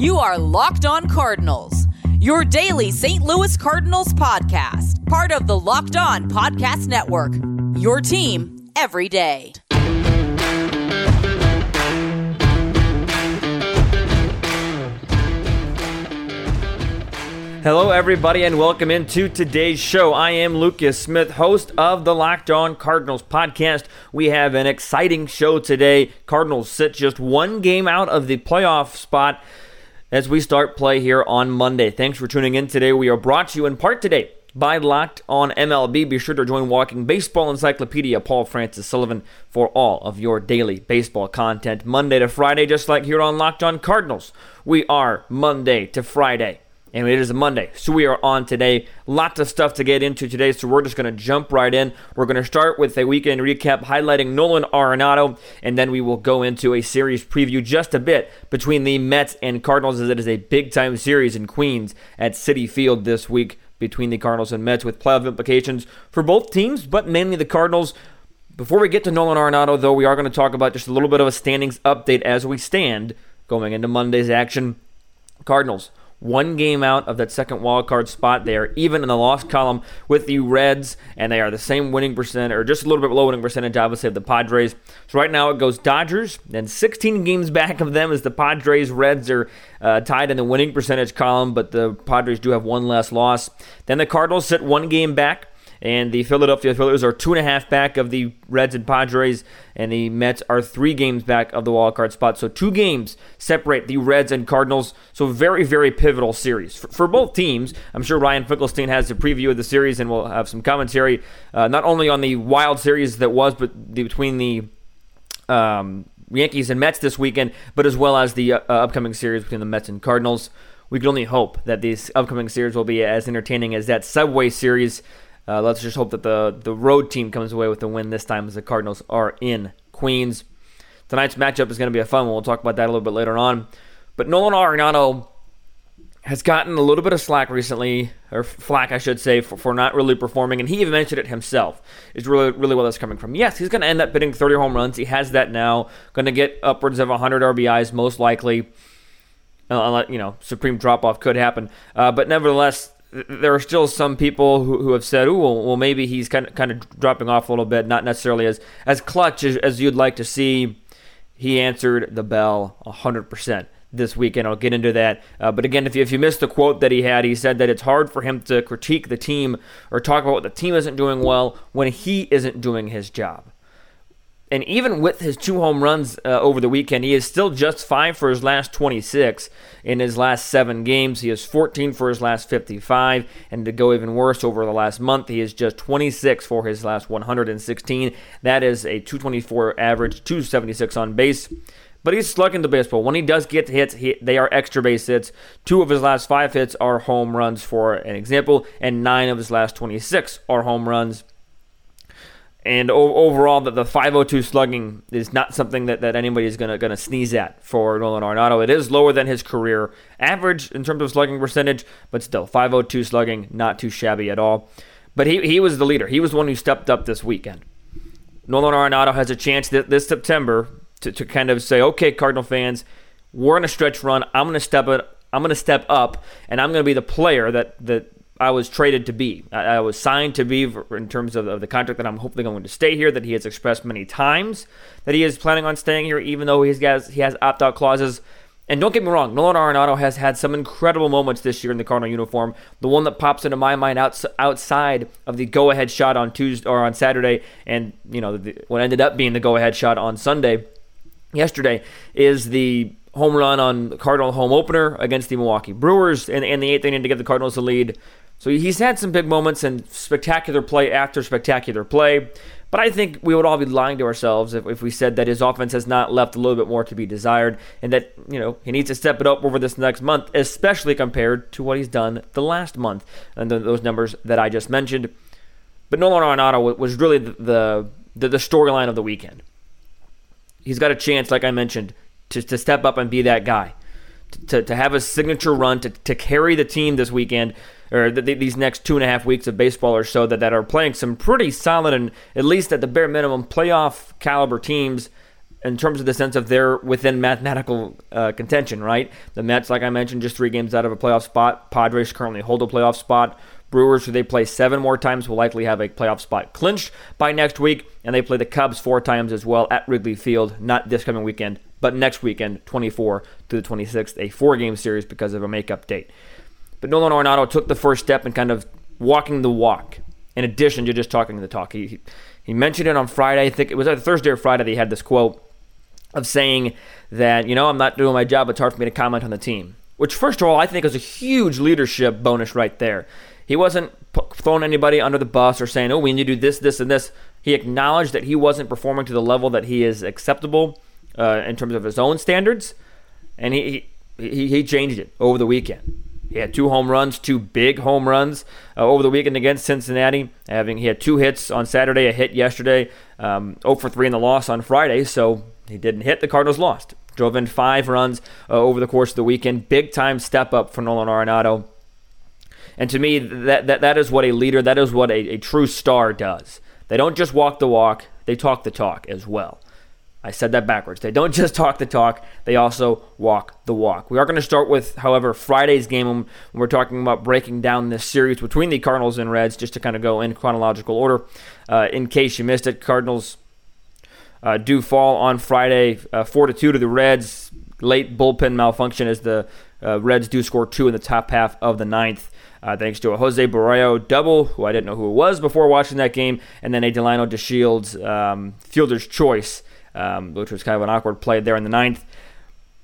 You are Locked On Cardinals, your daily St. Louis Cardinals podcast, part of the Locked On Podcast Network. Your team every day. Hello, everybody, and welcome into today's show. I am Lucas Smith, host of the Locked On Cardinals podcast. We have an exciting show today. Cardinals sit just one game out of the playoff spot as we start play here on Monday. Thanks for tuning in today. We are brought to you in part today by Locked On MLB. Be sure to join Walking Baseball Encyclopedia Paul Francis Sullivan for all of your daily baseball content Monday to Friday, just like here on Locked On Cardinals. We are Monday to Friday and it is a Monday. So we are on today. Lots of stuff to get into today, so we're just going to jump right in. We're going to start with a weekend recap highlighting Nolan Arenado, and then we will go into a series preview just a bit between the Mets and Cardinals, as it is a big time series in Queens at Citi Field this week between the Cardinals and Mets with playoff implications for both teams, but mainly the Cardinals. Before we get to Nolan Arenado, though, we are going to talk about just a little bit of a standings update as we stand going into Monday's action. Cardinals one game out of that second wild card spot. They are even in the loss column with the Reds, and they are the same winning percent, or just a little bit below winning percentage, obviously, of the Padres. So right now it goes Dodgers, then 16 games back of them is the Padres. Reds are uh, tied in the winning percentage column, but the Padres do have one less loss. Then the Cardinals sit one game back and the Philadelphia Phillies are two and a half back of the Reds and Padres, and the Mets are three games back of the wild card spot. So two games separate the Reds and Cardinals. So very, very pivotal series for, for both teams. I'm sure Ryan Finkelstein has a preview of the series, and we'll have some commentary uh, not only on the wild series that was, but the, between the um, Yankees and Mets this weekend, but as well as the uh, upcoming series between the Mets and Cardinals. We can only hope that these upcoming series will be as entertaining as that Subway series uh, let's just hope that the, the road team comes away with the win this time as the Cardinals are in Queens. Tonight's matchup is going to be a fun one. We'll talk about that a little bit later on. But Nolan Arenado has gotten a little bit of slack recently, or flack, I should say, for, for not really performing. And he even mentioned it himself. Is really, really where that's coming from. Yes, he's going to end up hitting 30 home runs. He has that now. Going to get upwards of 100 RBIs, most likely. Uh, you know, supreme drop off could happen. Uh, but nevertheless, there are still some people who, who have said, "Oh, well, well, maybe he's kind of kind of dropping off a little bit, not necessarily as as clutch as, as you'd like to see." He answered the bell 100% this weekend. I'll get into that. Uh, but again, if you, if you missed the quote that he had, he said that it's hard for him to critique the team or talk about what the team isn't doing well when he isn't doing his job. And even with his two home runs uh, over the weekend, he is still just five for his last 26 in his last seven games. He is 14 for his last 55. And to go even worse, over the last month, he is just 26 for his last 116. That is a 224 average, 276 on base. But he's slugging the baseball. When he does get hits, he, they are extra base hits. Two of his last five hits are home runs, for an example, and nine of his last 26 are home runs. And o- overall, the, the 502 slugging is not something that, that anybody is going to sneeze at for Nolan Arenado. It is lower than his career average in terms of slugging percentage, but still, 502 slugging, not too shabby at all. But he, he was the leader. He was the one who stepped up this weekend. Nolan Arenado has a chance th- this September to, to kind of say, okay, Cardinal fans, we're in a stretch run. I'm going to step it. I'm going to step up, and I'm going to be the player that that I was traded to be. I, I was signed to be in terms of, of, the contract that I'm hopefully going to stay here. That he has expressed many times that he is planning on staying here, even though he's got he has opt out clauses. And don't get me wrong, Nolan Arenado has had some incredible moments this year in the Cardinal uniform. The one that pops into my mind outs, outside of the go-ahead shot on Tuesday or on Saturday, and you know the, what ended up being the go-ahead shot on Sunday, yesterday, is the home run on the Cardinal home opener against the Milwaukee Brewers in, in the eighth inning to give the Cardinals the lead. So he's had some big moments and spectacular play after spectacular play. But I think we would all be lying to ourselves if, if we said that his offense has not left a little bit more to be desired and that, you know, he needs to step it up over this next month, especially compared to what he's done the last month and the, those numbers that I just mentioned. But Nolan Arenado was really the, the, the, storyline of the weekend. He's got a chance, like I mentioned, to, to step up and be that guy, to, to have a signature run, to, to carry the team this weekend or the, these next two and a half weeks of baseball or so that, that are playing some pretty solid and at least at the bare minimum playoff caliber teams in terms of the sense of they're within mathematical uh, contention, right? The Mets, like I mentioned, just three games out of a playoff spot. Padres currently hold a playoff spot. Brewers, who they play seven more times, will likely have a playoff spot clinched by next week, and they play the Cubs four times as well at Wrigley Field, not this coming weekend, but next weekend, 24 to the 26th, a four-game series because of a makeup date. But Nolan Arenado took the first step in kind of walking the walk. In addition to just talking the talk, he he mentioned it on Friday. I think it was either Thursday or Friday. That he had this quote of saying that you know I'm not doing my job. It's hard for me to comment on the team. Which, first of all, I think is a huge leadership bonus right there. He wasn't throwing anybody under the bus or saying, "Oh, we need to do this, this, and this." He acknowledged that he wasn't performing to the level that he is acceptable uh, in terms of his own standards, and he, he he changed it over the weekend. He had two home runs, two big home runs uh, over the weekend against Cincinnati. Having he had two hits on Saturday, a hit yesterday, um, 0 for 3 in the loss on Friday. So he didn't hit. The Cardinals lost. Drove in five runs uh, over the course of the weekend. Big time step up for Nolan Arenado. And to me, that, that, that is what a leader, that is what a, a true star does. They don't just walk the walk, they talk the talk as well. I said that backwards. They don't just talk the talk, they also walk the walk. We are going to start with, however, Friday's game when we're talking about breaking down this series between the Cardinals and Reds, just to kind of go in chronological order. Uh, in case you missed it, Cardinals uh, do fall on Friday, uh, 4 to 2 to the Reds. Late bullpen malfunction as the uh, Reds do score two in the top half of the ninth uh, thanks to a Jose Barrero double, who I didn't know who it was before watching that game, and then a Delino DeShields um, fielder's choice, um, which was kind of an awkward play there in the ninth.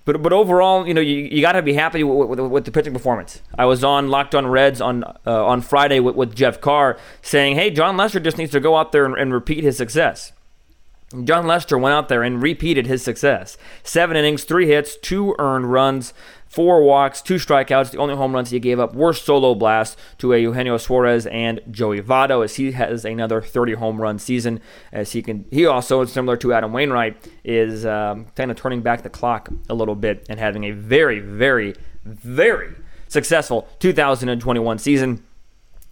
But, but overall, you know, you, you got to be happy with, with, with, the pitching performance. I was on Locked on Reds on uh, on Friday with, with Jeff Carr saying, hey, Jon Lester just needs to go out there and, and repeat his success. Jon Lester went out there and repeated his success. Seven innings, three hits, two earned runs, four walks, two strikeouts. The only home runs he gave up were solo blasts to a Eugenio Suarez and Joey Votto, as he has another 30 home run season. As he can, he also similar to Adam Wainwright is um, kind of turning back the clock a little bit and having a very, very, very successful 2021 season.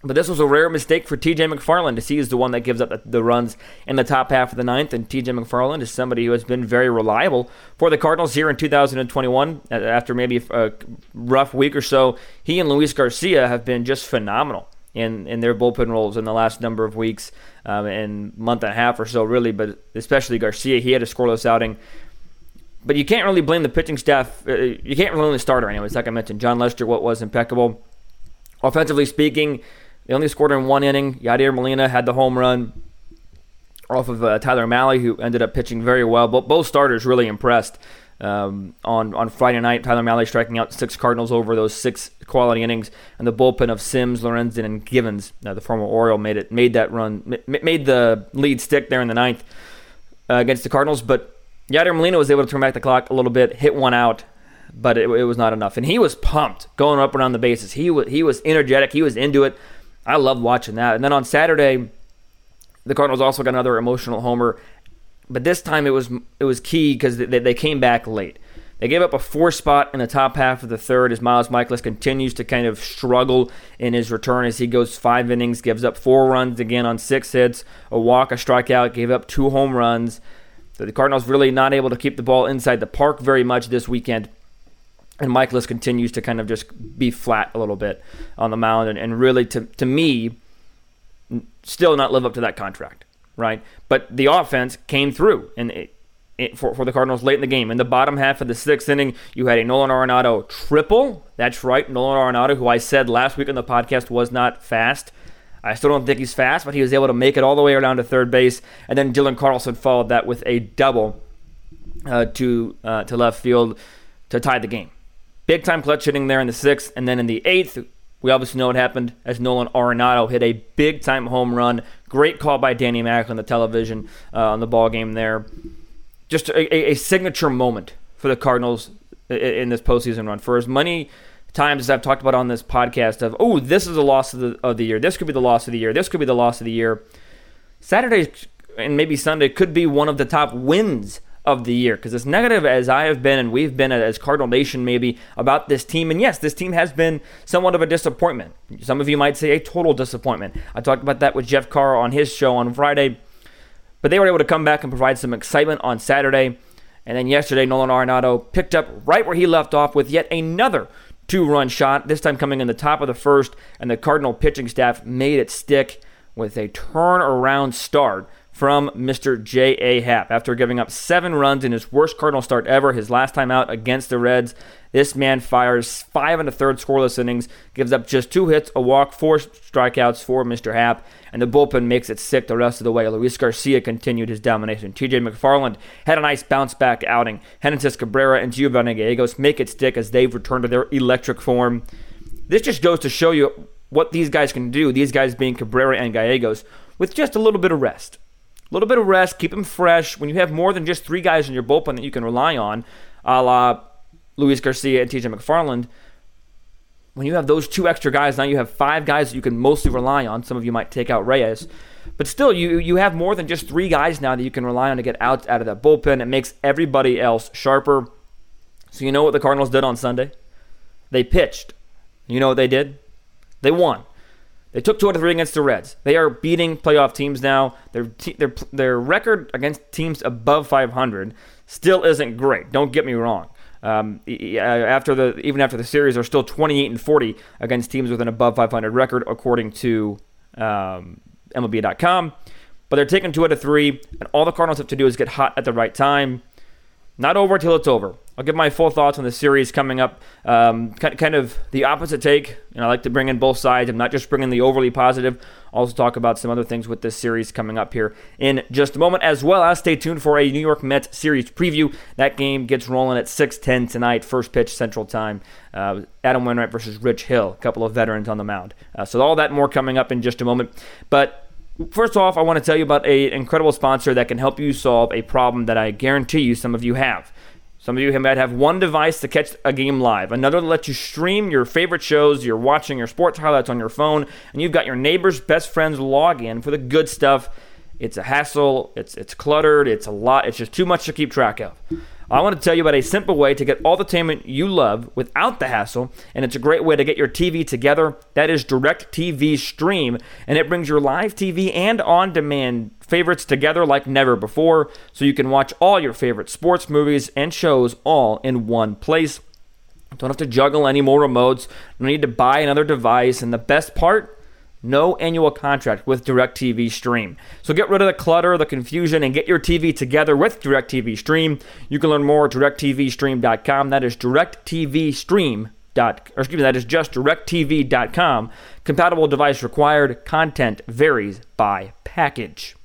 But this was a rare mistake for TJ McFarland as he is the one that gives up the runs in the top half of the ninth. And TJ McFarland is somebody who has been very reliable for the Cardinals here in 2021. After maybe a rough week or so, he and Luis Garcia have been just phenomenal in, in their bullpen roles in the last number of weeks um, and month and a half or so, really. But especially Garcia, he had a scoreless outing. But you can't really blame the pitching staff. Uh, you can't really blame the starter, anyways. Like I mentioned, Jon Lester, what was impeccable. Offensively speaking, they only scored in one inning. Yadier Molina had the home run off of uh, Tyler Mahle, who ended up pitching very well. But both starters really impressed um, on on Friday night. Tyler Mahle striking out six Cardinals over those six quality innings, and the bullpen of Sims, Lorenzen, and Givens, uh, the former Oriole, made it made that run, made the lead stick there in the ninth uh, against the Cardinals. But Yadier Molina was able to turn back the clock a little bit, hit one out. But it, it was not enough, and he was pumped going up and around the bases. He was he was energetic. He was into it. I love watching that. And then on Saturday, the Cardinals also got another emotional homer, but this time it was it was key because they, they came back late. They gave up a four spot in the top half of the third as Miles Mikolas continues to kind of struggle in his return as he goes five innings, gives up four runs again on six hits, a walk, a strikeout, gave up two home runs. So the Cardinals really not able to keep the ball inside the park very much this weekend and Mikolas continues to kind of just be flat a little bit on the mound and, and really to, to me still not live up to that contract right? But the offense came through and it, it, for, for the Cardinals late in the game. In the bottom half of the sixth inning you had a Nolan Arenado triple. That's right Nolan Arenado who I said last week on the podcast was not fast. I still don't think he's fast but he was able to make it all the way around to third base. And then Dylan Carlson followed that with a double uh, to uh, to left field to tie the game Big time clutch hitting there in the sixth, and then in the eighth, we obviously know what happened as Nolan Arenado hit a big time home run. Great call by Danny Mac on the television uh, on the ball game there. Just a, a, signature moment for the Cardinals in this postseason run. For as many times as I've talked about on this podcast of, oh, this is the loss of the, of the year. This could be the loss of the year. This could be the loss of the year. Saturday and maybe Sunday could be one of the top wins of the year. Because as negative as I have been and we've been as Cardinal Nation maybe about this team, and yes, this team has been somewhat of a disappointment. Some of you might say a total disappointment. I talked about that with Jeff Carr on his show on Friday. But they were able to come back and provide some excitement on Saturday. And then yesterday, Nolan Arenado picked up right where he left off with yet another two run shot, this time coming in the top of the first, and the Cardinal pitching staff made it stick with a turnaround start from Mr. J.A. Happ. After giving up seven runs in his worst Cardinal start ever, his last time out against the Reds, this man fires five and a third scoreless innings, gives up just two hits, a walk, four strikeouts for Mr. Happ, and the bullpen makes it sick the rest of the way. Luis Garcia continued his domination. TJ McFarland had a nice bounce back outing. Genesis Cabrera and Giovanni Gallegos make it stick as they've returned to their electric form. This just goes to show you what these guys can do, these guys being Cabrera and Gallegos, with just a little bit of rest. A little bit of rest, keep them fresh. When you have more than just three guys in your bullpen that you can rely on, a la Luis Garcia and TJ McFarland, when you have those two extra guys, now you have five guys that you can mostly rely on. Some of you might take out Reyes. But still, you, you have more than just three guys now that you can rely on to get outs out of that bullpen. It makes everybody else sharper. So you know what the Cardinals did on Sunday? They pitched. You know what they did? They won. They took two out of three against the Reds. They are beating playoff teams now. Their their their record against teams above 500 still isn't great. Don't get me wrong. Um, after the even after the series, they're still 28 and 40 against teams with an above 500 record, according to um, MLB.com. But they're taking two out of three, and all the Cardinals have to do is get hot at the right time. Not over till it's over. I'll give my full thoughts on the series coming up. Um, kind of the opposite take. And I like to bring in both sides. I'm not just bringing the overly positive. I'll also talk about some other things with this series coming up here in just a moment, as well as stay tuned for a New York Mets series preview. That game gets rolling at 6:10 tonight, first pitch Central Time. Uh, Adam Wainwright versus Rich Hill, a couple of veterans on the mound. Uh, so all that more coming up in just a moment. But First off, I want to tell you about an incredible sponsor that can help you solve a problem that I guarantee you some of you have. Some of you might have one device to catch a game live, another to let you stream your favorite shows, you're watching your sports highlights on your phone, and you've got your neighbor's best friend's login for the good stuff. It's a hassle, it's it's cluttered, it's a lot, it's just too much to keep track of. I want to tell you about a simple way to get all the entertainment you love without the hassle, and it's a great way to get your TV together. That is DirecTV Stream, and it brings your live TV and on demand favorites together like never before, so you can watch all your favorite sports, movies, and shows all in one place. Don't have to juggle any more remotes, no need to buy another device, and the best part, no annual contract with DirecTV Stream. So get rid of the clutter, the confusion, and get your TV together with DirecTV Stream. You can learn more at directvstream.com. That is or excuse me, that is just directv.com. Compatible device required. Content varies by package.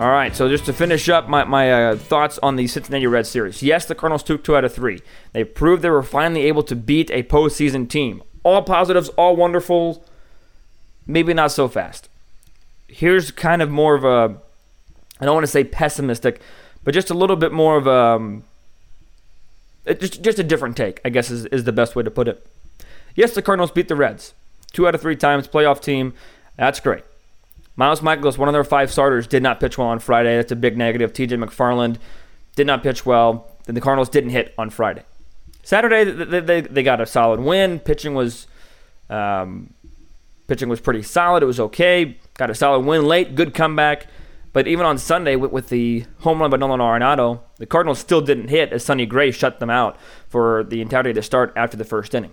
All right, so just to finish up my, my uh, thoughts on the Cincinnati Reds series. Yes, the Cardinals took two out of three. They proved they were finally able to beat a postseason team. All positives, all wonderful, maybe not so fast. Here's kind of more of a, I don't want to say pessimistic, but just a little bit more of a, um, just, just a different take, I guess is, is the best way to put it. Yes, the Cardinals beat the Reds. Two out of three times, playoff team. That's great. Miles Mikolas, one of their five starters, did not pitch well on Friday. That's a big negative. TJ McFarland did not pitch well. Then the Cardinals didn't hit on Friday. Saturday, they, they, they got a solid win. Pitching was um, pitching was pretty solid. It was okay. Got a solid win late. Good comeback. But even on Sunday, with, with the home run by Nolan Arenado, the Cardinals still didn't hit as Sonny Gray shut them out for the entirety of the start after the first inning.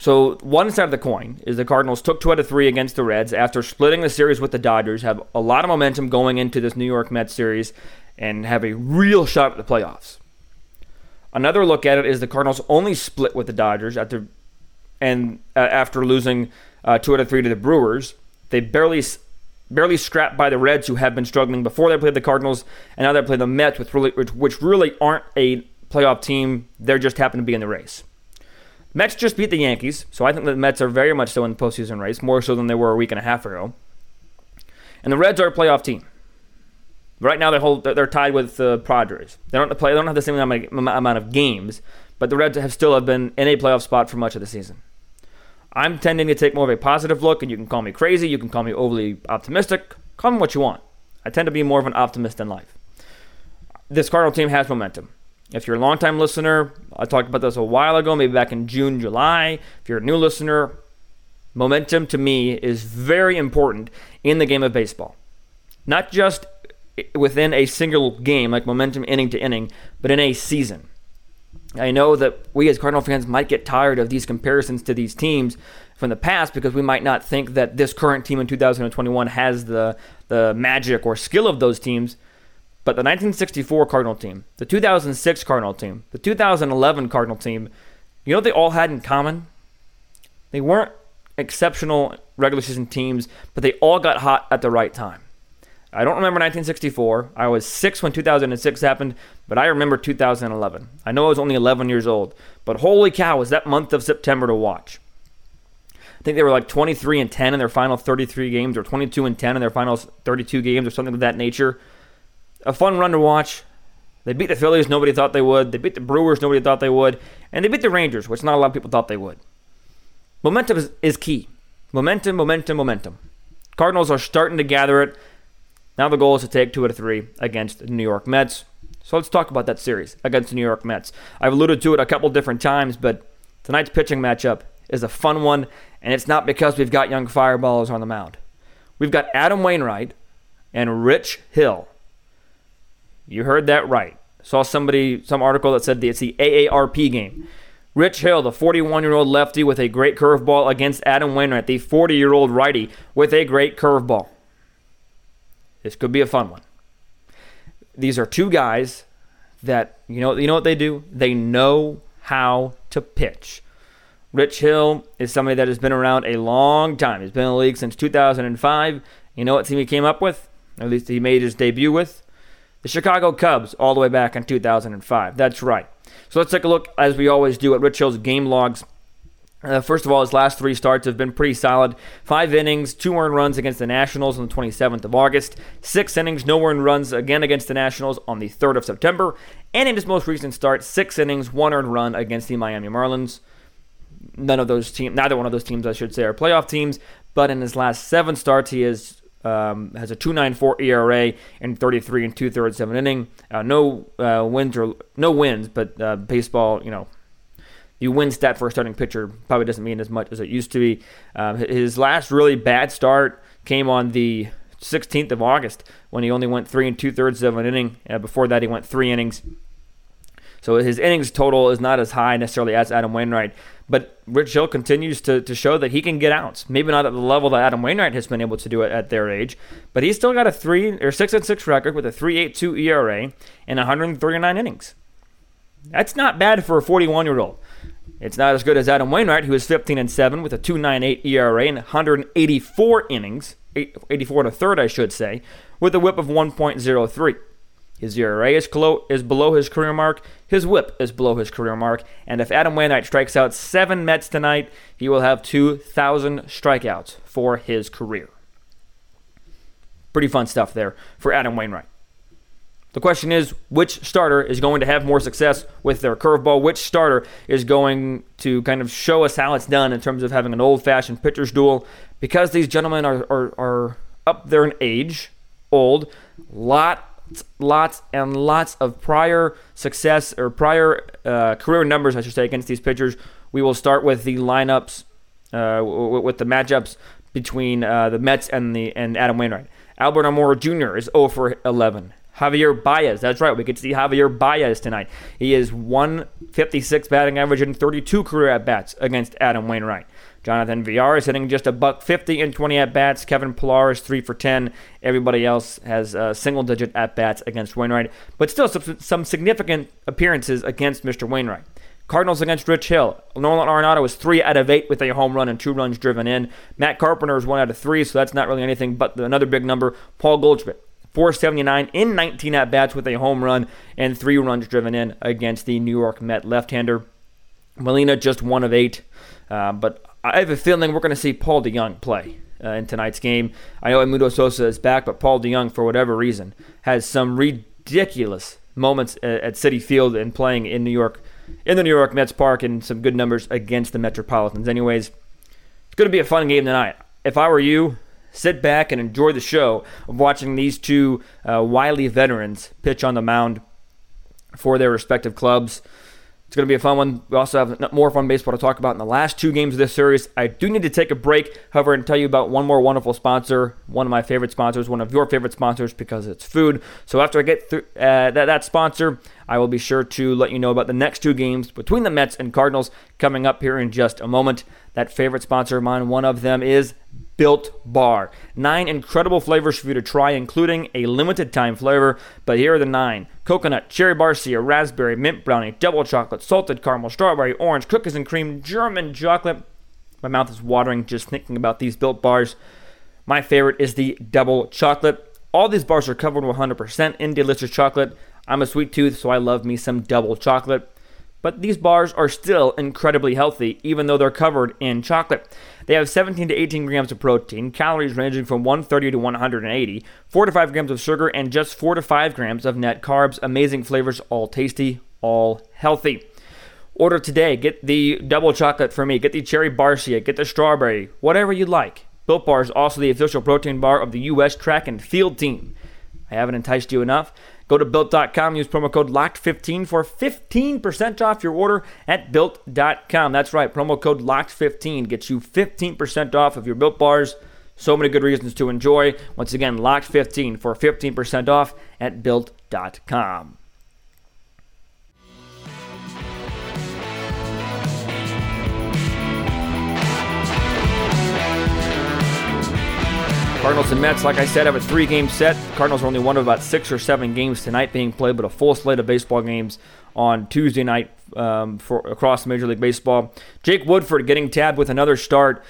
So one side of the coin is the Cardinals took two out of three against the Reds after splitting the series with the Dodgers, have a lot of momentum going into this New York Mets series, and have a real shot at the playoffs. Another look at it is the Cardinals only split with the Dodgers after and uh, after losing uh, two out of three to the Brewers. They barely barely scrapped by the Reds, who have been struggling before they played the Cardinals, and now they play the Mets, which really, which, which really aren't a playoff team. They just happen to be in the race. Mets just beat the Yankees, so I think the Mets are very much so in the postseason race, more so than they were a week and a half ago. And the Reds are a playoff team. Right now, they hold, they're tied with the Padres. They don't play. They don't have the same amount of games, but the Reds have still have been in a playoff spot for much of the season. I'm tending to take more of a positive look, and you can call me crazy, you can call me overly optimistic, call me what you want. I tend to be more of an optimist in life. This Cardinal team has momentum. If you're a longtime listener, I talked about this a while ago, maybe back in June, July. If you're a new listener, momentum to me is very important in the game of baseball. Not just within a single game, like momentum inning to inning, but in a season. I know that we as Cardinal fans might get tired of these comparisons to these teams from the past because we might not think that this current team in 2021 has the the magic or skill of those teams. But the 1964 Cardinal team, the 2006 Cardinal team, the 2011 Cardinal team, you know what they all had in common? They weren't exceptional regular season teams, but they all got hot at the right time. I don't remember 1964. I was six when 2006 happened, but I remember 2011. I know I was only 11 years old, but holy cow, was that month of September to watch. I think they were like 23 and 10 in their final 33 games, or 22 and 10 in their final 32 games, or something of that nature. A fun run to watch. They beat the Phillies, nobody thought they would. They beat the Brewers, nobody thought they would. And they beat the Rangers, which not a lot of people thought they would. Momentum is, is key. Momentum, momentum, momentum. Cardinals are starting to gather it. Now the goal is to take two out of three against the New York Mets. So let's talk about that series against the New York Mets. I've alluded to it a couple different times, but tonight's pitching matchup is a fun one, and it's not because we've got young fireballs on the mound. We've got Adam Wainwright and Rich Hill. You heard that right. Saw somebody, some article that said it's the AARP game. Rich Hill, the 41 year old lefty with a great curveball against Adam Wainwright, the 40 year old righty with a great curveball. This could be a fun one. These are two guys that you know you know what they do? They know how to pitch. Rich Hill is somebody that has been around a long time. He's been in the league since 2005. You know what team he came up with? At least he made his debut with? The Chicago Cubs all the way back in 2005. That's right. So let's take a look, as we always do, at Rich Hill's game logs uh, first of all, his last three starts have been pretty solid. Five innings, two earned runs against the Nationals on the 27th of August. Six innings, no earned runs again against the Nationals on the 3rd of September. And in his most recent start, six innings, one earned run against the Miami Marlins. None of those teams, neither one of those teams, I should say, are playoff teams. But in his last seven starts, he is um, has a 2.94 ERA and 33 and two thirds of an inning. Uh, no uh, wins or no wins, but uh, baseball, you know, you win stat for a starting pitcher probably doesn't mean as much as it used to be. Um, his last really bad start came on the 16th of August when he only went three and two thirds of an inning. Uh, before that, he went three innings. So his innings total is not as high necessarily as Adam Wainwright. But Rich Hill continues to, to show that he can get outs. Maybe not at the level that Adam Wainwright has been able to do it at their age, but he's still got a three or six and six record with a 3.82 ERA and 139 innings. That's not bad for a 41 year old. It's not as good as Adam Wainwright, who is 15 and 7 with a 2.98 ERA and 184 innings, 84 and a third, I should say, with a WHIP of 1.03. His ERA is below, is below his career mark. His WHIP is below his career mark. And if Adam Wainwright strikes out seven Mets tonight, he will have 2,000 strikeouts for his career. Pretty fun stuff there for Adam Wainwright. The question is which starter is going to have more success with their curveball? Which starter is going to kind of show us how it's done in terms of having an old fashioned pitcher's duel? Because these gentlemen are, are, are up there in age, old, lots, lots, and lots of prior success or prior uh, career numbers, I should say, against these pitchers. We will start with the lineups, uh, with the matchups between uh, the Mets and the and Adam Wainwright. Albert Almora Jr. is 0 for 11. Javier Baez. That's right. We could see Javier Baez tonight. He is 156 batting average and 32 career at bats against Adam Wainwright. Jonathan Villar is hitting just a buck 50 in 20 at bats. Kevin Pillar is 3 for 10. Everybody else has uh, single digit at bats against Wainwright, but still some, some significant appearances against Mr. Wainwright. Cardinals against Rich Hill. Nolan Arenado is three out of eight with a home run and two runs driven in. Matt Carpenter is one out of three, so that's not really anything but another big number. Paul Goldschmidt 479 in 19 at bats with a home run and three runs driven in against the New York Met left hander. Molina just one of eight, uh, but I have a feeling we're going to see Paul DeJong play uh, in tonight's game. I know Edmundo Sosa is back, but Paul DeJong, for whatever reason, has some ridiculous moments at, at Citi Field and playing in New York, in the New York Mets park, and some good numbers against the Metropolitans. Anyways, it's going to be a fun game tonight. If I were you, sit back and enjoy the show of watching these two uh, wily veterans pitch on the mound. for their respective clubs. It's going to be a fun one. We also have more fun baseball to talk about in the last two games of this series. I do need to take a break, however, and tell you about one more wonderful sponsor, one of my favorite sponsors, one of your favorite sponsors because it's food. So after I get through uh, that, that sponsor, I will be sure to let you know about the next two games between the Mets and Cardinals coming up here in just a moment. That favorite sponsor of mine, one of them is Built Bar. Nine incredible flavors for you to try, including a limited time flavor. But here are the nine coconut, cherry barcia, raspberry, mint brownie, double chocolate, salted caramel, strawberry, orange, cookies and cream, German chocolate. My mouth is watering just thinking about these Built Bars. My favorite is the double chocolate. All these bars are covered 100% in delicious chocolate. I'm a sweet tooth, so I love me some double chocolate. But these bars are still incredibly healthy, even though they're covered in chocolate. They have 17 to 18 grams of protein, calories ranging from 130 to 180, 4 to 5 grams of sugar, and just 4 to 5 grams of net carbs. Amazing flavors, all tasty, all healthy. Order today. Get the double chocolate for me. Get the cherry barcia. Get the strawberry. Whatever you like. Built Bar is also the official protein bar of the U.S. track and field team. I haven't enticed you enough. Go to built.com, use promo code LOCKED15 for 15% off your order at built.com. That's right, promo code LOCKED15 gets you 15% off of your built bars. So many good reasons to enjoy. Once again, LOCKED15 for 15% off at built.com. Cardinals and Mets, like I said, have a three game set. Cardinals are only one of about six or seven games tonight being played, but a full slate of baseball games on Tuesday night um, for across Major League Baseball. Jake Woodford getting tabbed with another start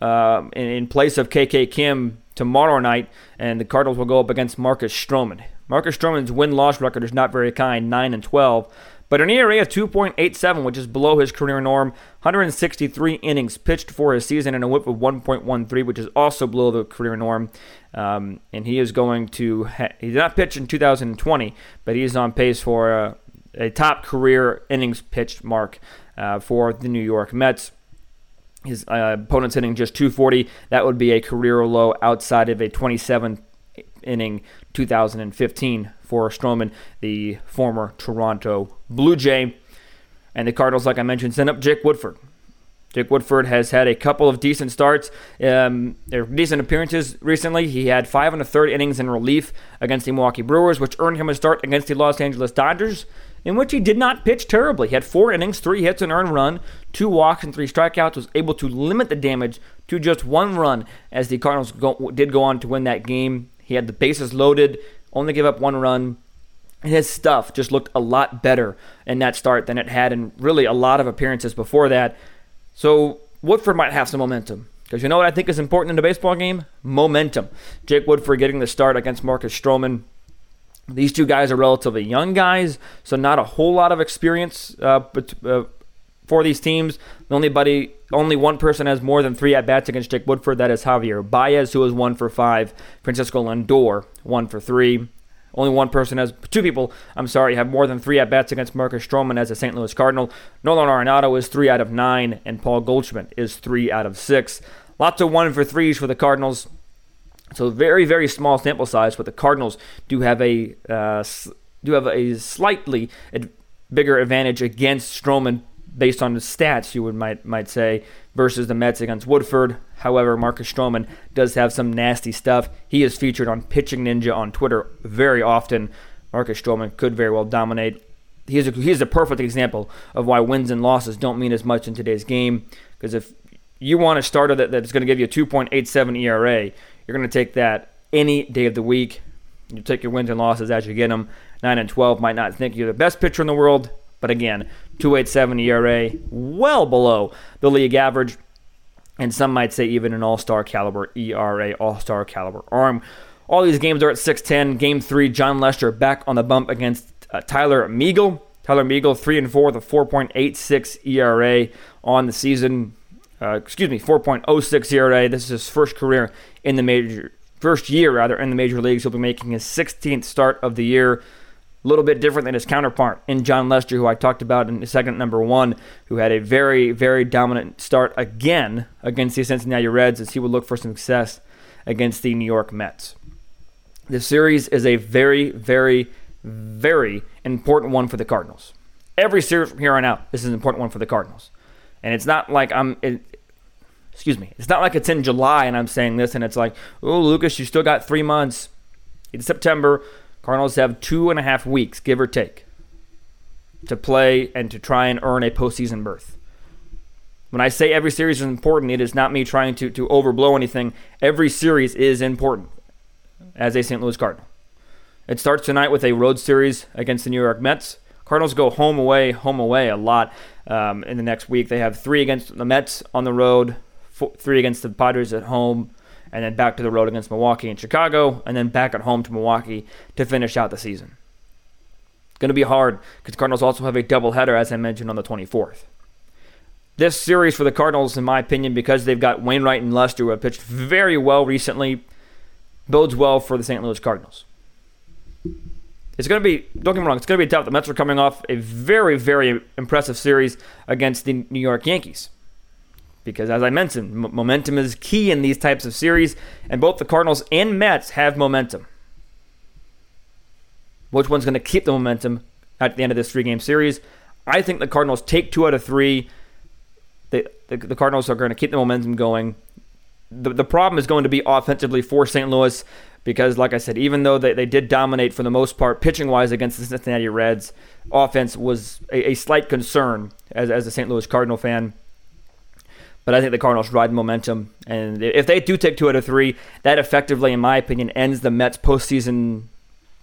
uh, in, in, place of KK Kim tomorrow night, and the Cardinals will go up against Marcus Stroman. Marcus Stroman's win loss record is not very kind, 9 and 12. But an ERA of 2.87, which is below his career norm, 163 innings pitched for his season, and a whip of 1.13, which is also below the career norm. Um, and he is going to, ha- he did not pitch in 2020, but he is on pace for a, a top career innings pitched mark uh, for the New York Mets. His uh, opponent's hitting just 240. That would be a career low outside of a 27 inning 2015 for Stroman, the former Toronto Blue Jay. And the Cardinals, like I mentioned, sent up Jake Woodford. Jake Woodford has had a couple of decent starts, um, decent appearances recently. He had five and a third innings in relief against the Milwaukee Brewers, which earned him a start against the Los Angeles Dodgers, in which he did not pitch terribly. He had four innings, three hits, an earned run, two walks, and three strikeouts. Was able to limit the damage to just one run, as the Cardinals go, did go on to win that game. He had the bases loaded, only gave up one run. His stuff just looked a lot better in that start than it had in really a lot of appearances before that. So Woodford might have some momentum. Because you know what I think is important in a baseball game? Momentum. Jake Woodford getting the start against Marcus Stroman. These two guys are relatively young guys, so not a whole lot of experience uh, but, uh, for these teams. The only buddy, only one person has more than three at bats against Jake Woodford. That is Javier Baez, who is one for five. Francisco Lindor, one for three. Only one person has two people. I'm sorry, have more than three at bats against Marcus Stroman as a St. Louis Cardinal. Nolan Arenado is three out of nine, and Paul Goldschmidt is three out of six. Lots of one for threes for the Cardinals. So very very small sample size, but the Cardinals do have a uh, do have a slightly bigger advantage against Stroman based on the stats, you would might might say, versus the Mets against Woodford. However, Marcus Stroman does have some nasty stuff. He is featured on Pitching Ninja on Twitter very often. Marcus Stroman could very well dominate. He's a, he's a perfect example of why wins and losses don't mean as much in today's game. Because if you want a starter that, that's going to give you a 2.87 ERA, you're going to take that any day of the week. You take your wins and losses as you get them. 9 and 12 might not think you're the best pitcher in the world, but again, 287 ERA, well below the league average. And some might say even an all star caliber ERA, all star caliber arm. All these games are at 6'10. Game three, Jon Lester back on the bump against uh, Tylor Megill. Tylor Megill, 3 and 4 with a 4.86 ERA on the season. Uh, excuse me, 4.06 ERA. This is his first career in the major, first year rather, in the major leagues. He'll be making his 16th start of the year a little bit different than his counterpart in Jon Lester, who I talked about in second number one, who had a very, very dominant start again against the Cincinnati Reds as he would look for success against the New York Mets. This series is a very, very, very important one for the Cardinals. Every series from here on out, this is an important one for the Cardinals. And it's not like I'm. It, excuse me. It's not like it's in July and I'm saying this and it's like, oh, Lucas, you still got three months. It's September. Cardinals have two and a half weeks, give or take, to play and to try and earn a postseason berth. When I say every series is important, it is not me trying to, to overblow anything. Every series is important as a St. Louis Cardinal. It starts tonight with a road series against the New York Mets. Cardinals go home away, home away a lot um, in the next week. They have three against the Mets on the road, four, three against the Padres at home, and then back to the road against Milwaukee and Chicago, and then back at home to Milwaukee to finish out the season. It's going to be hard because Cardinals also have a doubleheader, as I mentioned, on the 24th. This series for the Cardinals, in my opinion, because they've got Wainwright and Lester, who have pitched very well recently, bodes well for the St. Louis Cardinals. It's going to be, don't get me wrong, it's going to be tough. The Mets are coming off a very, very impressive series against the New York Yankees. Because, as I mentioned, m- momentum is key in these types of series, and both the Cardinals and Mets have momentum. Which one's going to keep the momentum at the end of this three game series? I think the Cardinals take two out of three. The, the, the Cardinals are going to keep the momentum going. The, the problem is going to be offensively for St. Louis because, like I said, even though they, they did dominate for the most part pitching wise against the Cincinnati Reds, offense was a, a slight concern as, as a St. Louis Cardinal fan. But I think the Cardinals ride momentum. And if they do take two out of three, that effectively, in my opinion, ends the Mets' postseason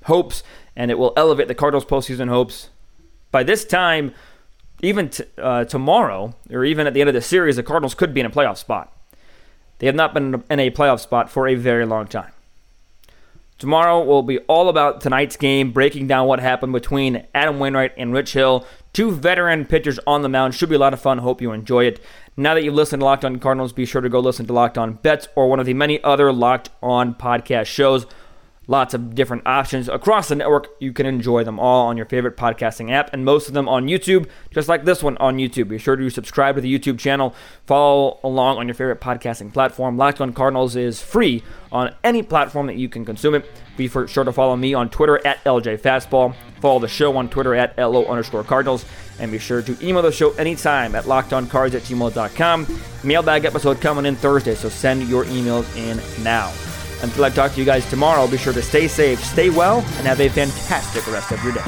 hopes and it will elevate the Cardinals' postseason hopes. By this time, even t- uh, tomorrow, or even at the end of the series, the Cardinals could be in a playoff spot. They have not been in a playoff spot for a very long time. Tomorrow will be all about tonight's game, breaking down what happened between Adam Wainwright and Rich Hill. Two veteran pitchers on the mound. Should be a lot of fun. Hope you enjoy it. Now that you've listened to Locked On Cardinals, be sure to go listen to Locked On Bets or one of the many other Locked On podcast shows. Lots of different options across the network. You can enjoy them all on your favorite podcasting app, and most of them on YouTube, just like this one on YouTube. Be sure to subscribe to the YouTube channel. Follow along on your favorite podcasting platform. Locked on Cardinals is free on any platform that you can consume it. Be sure to follow me on Twitter at LJ Fastball. Follow the show on Twitter at LO underscore Cardinals. And be sure to email the show anytime at lockedoncards at gmail.com. Mailbag episode coming in Thursday, so send your emails in now. Until I talk to you guys tomorrow, be sure to stay safe, stay well, and have a fantastic rest of your day.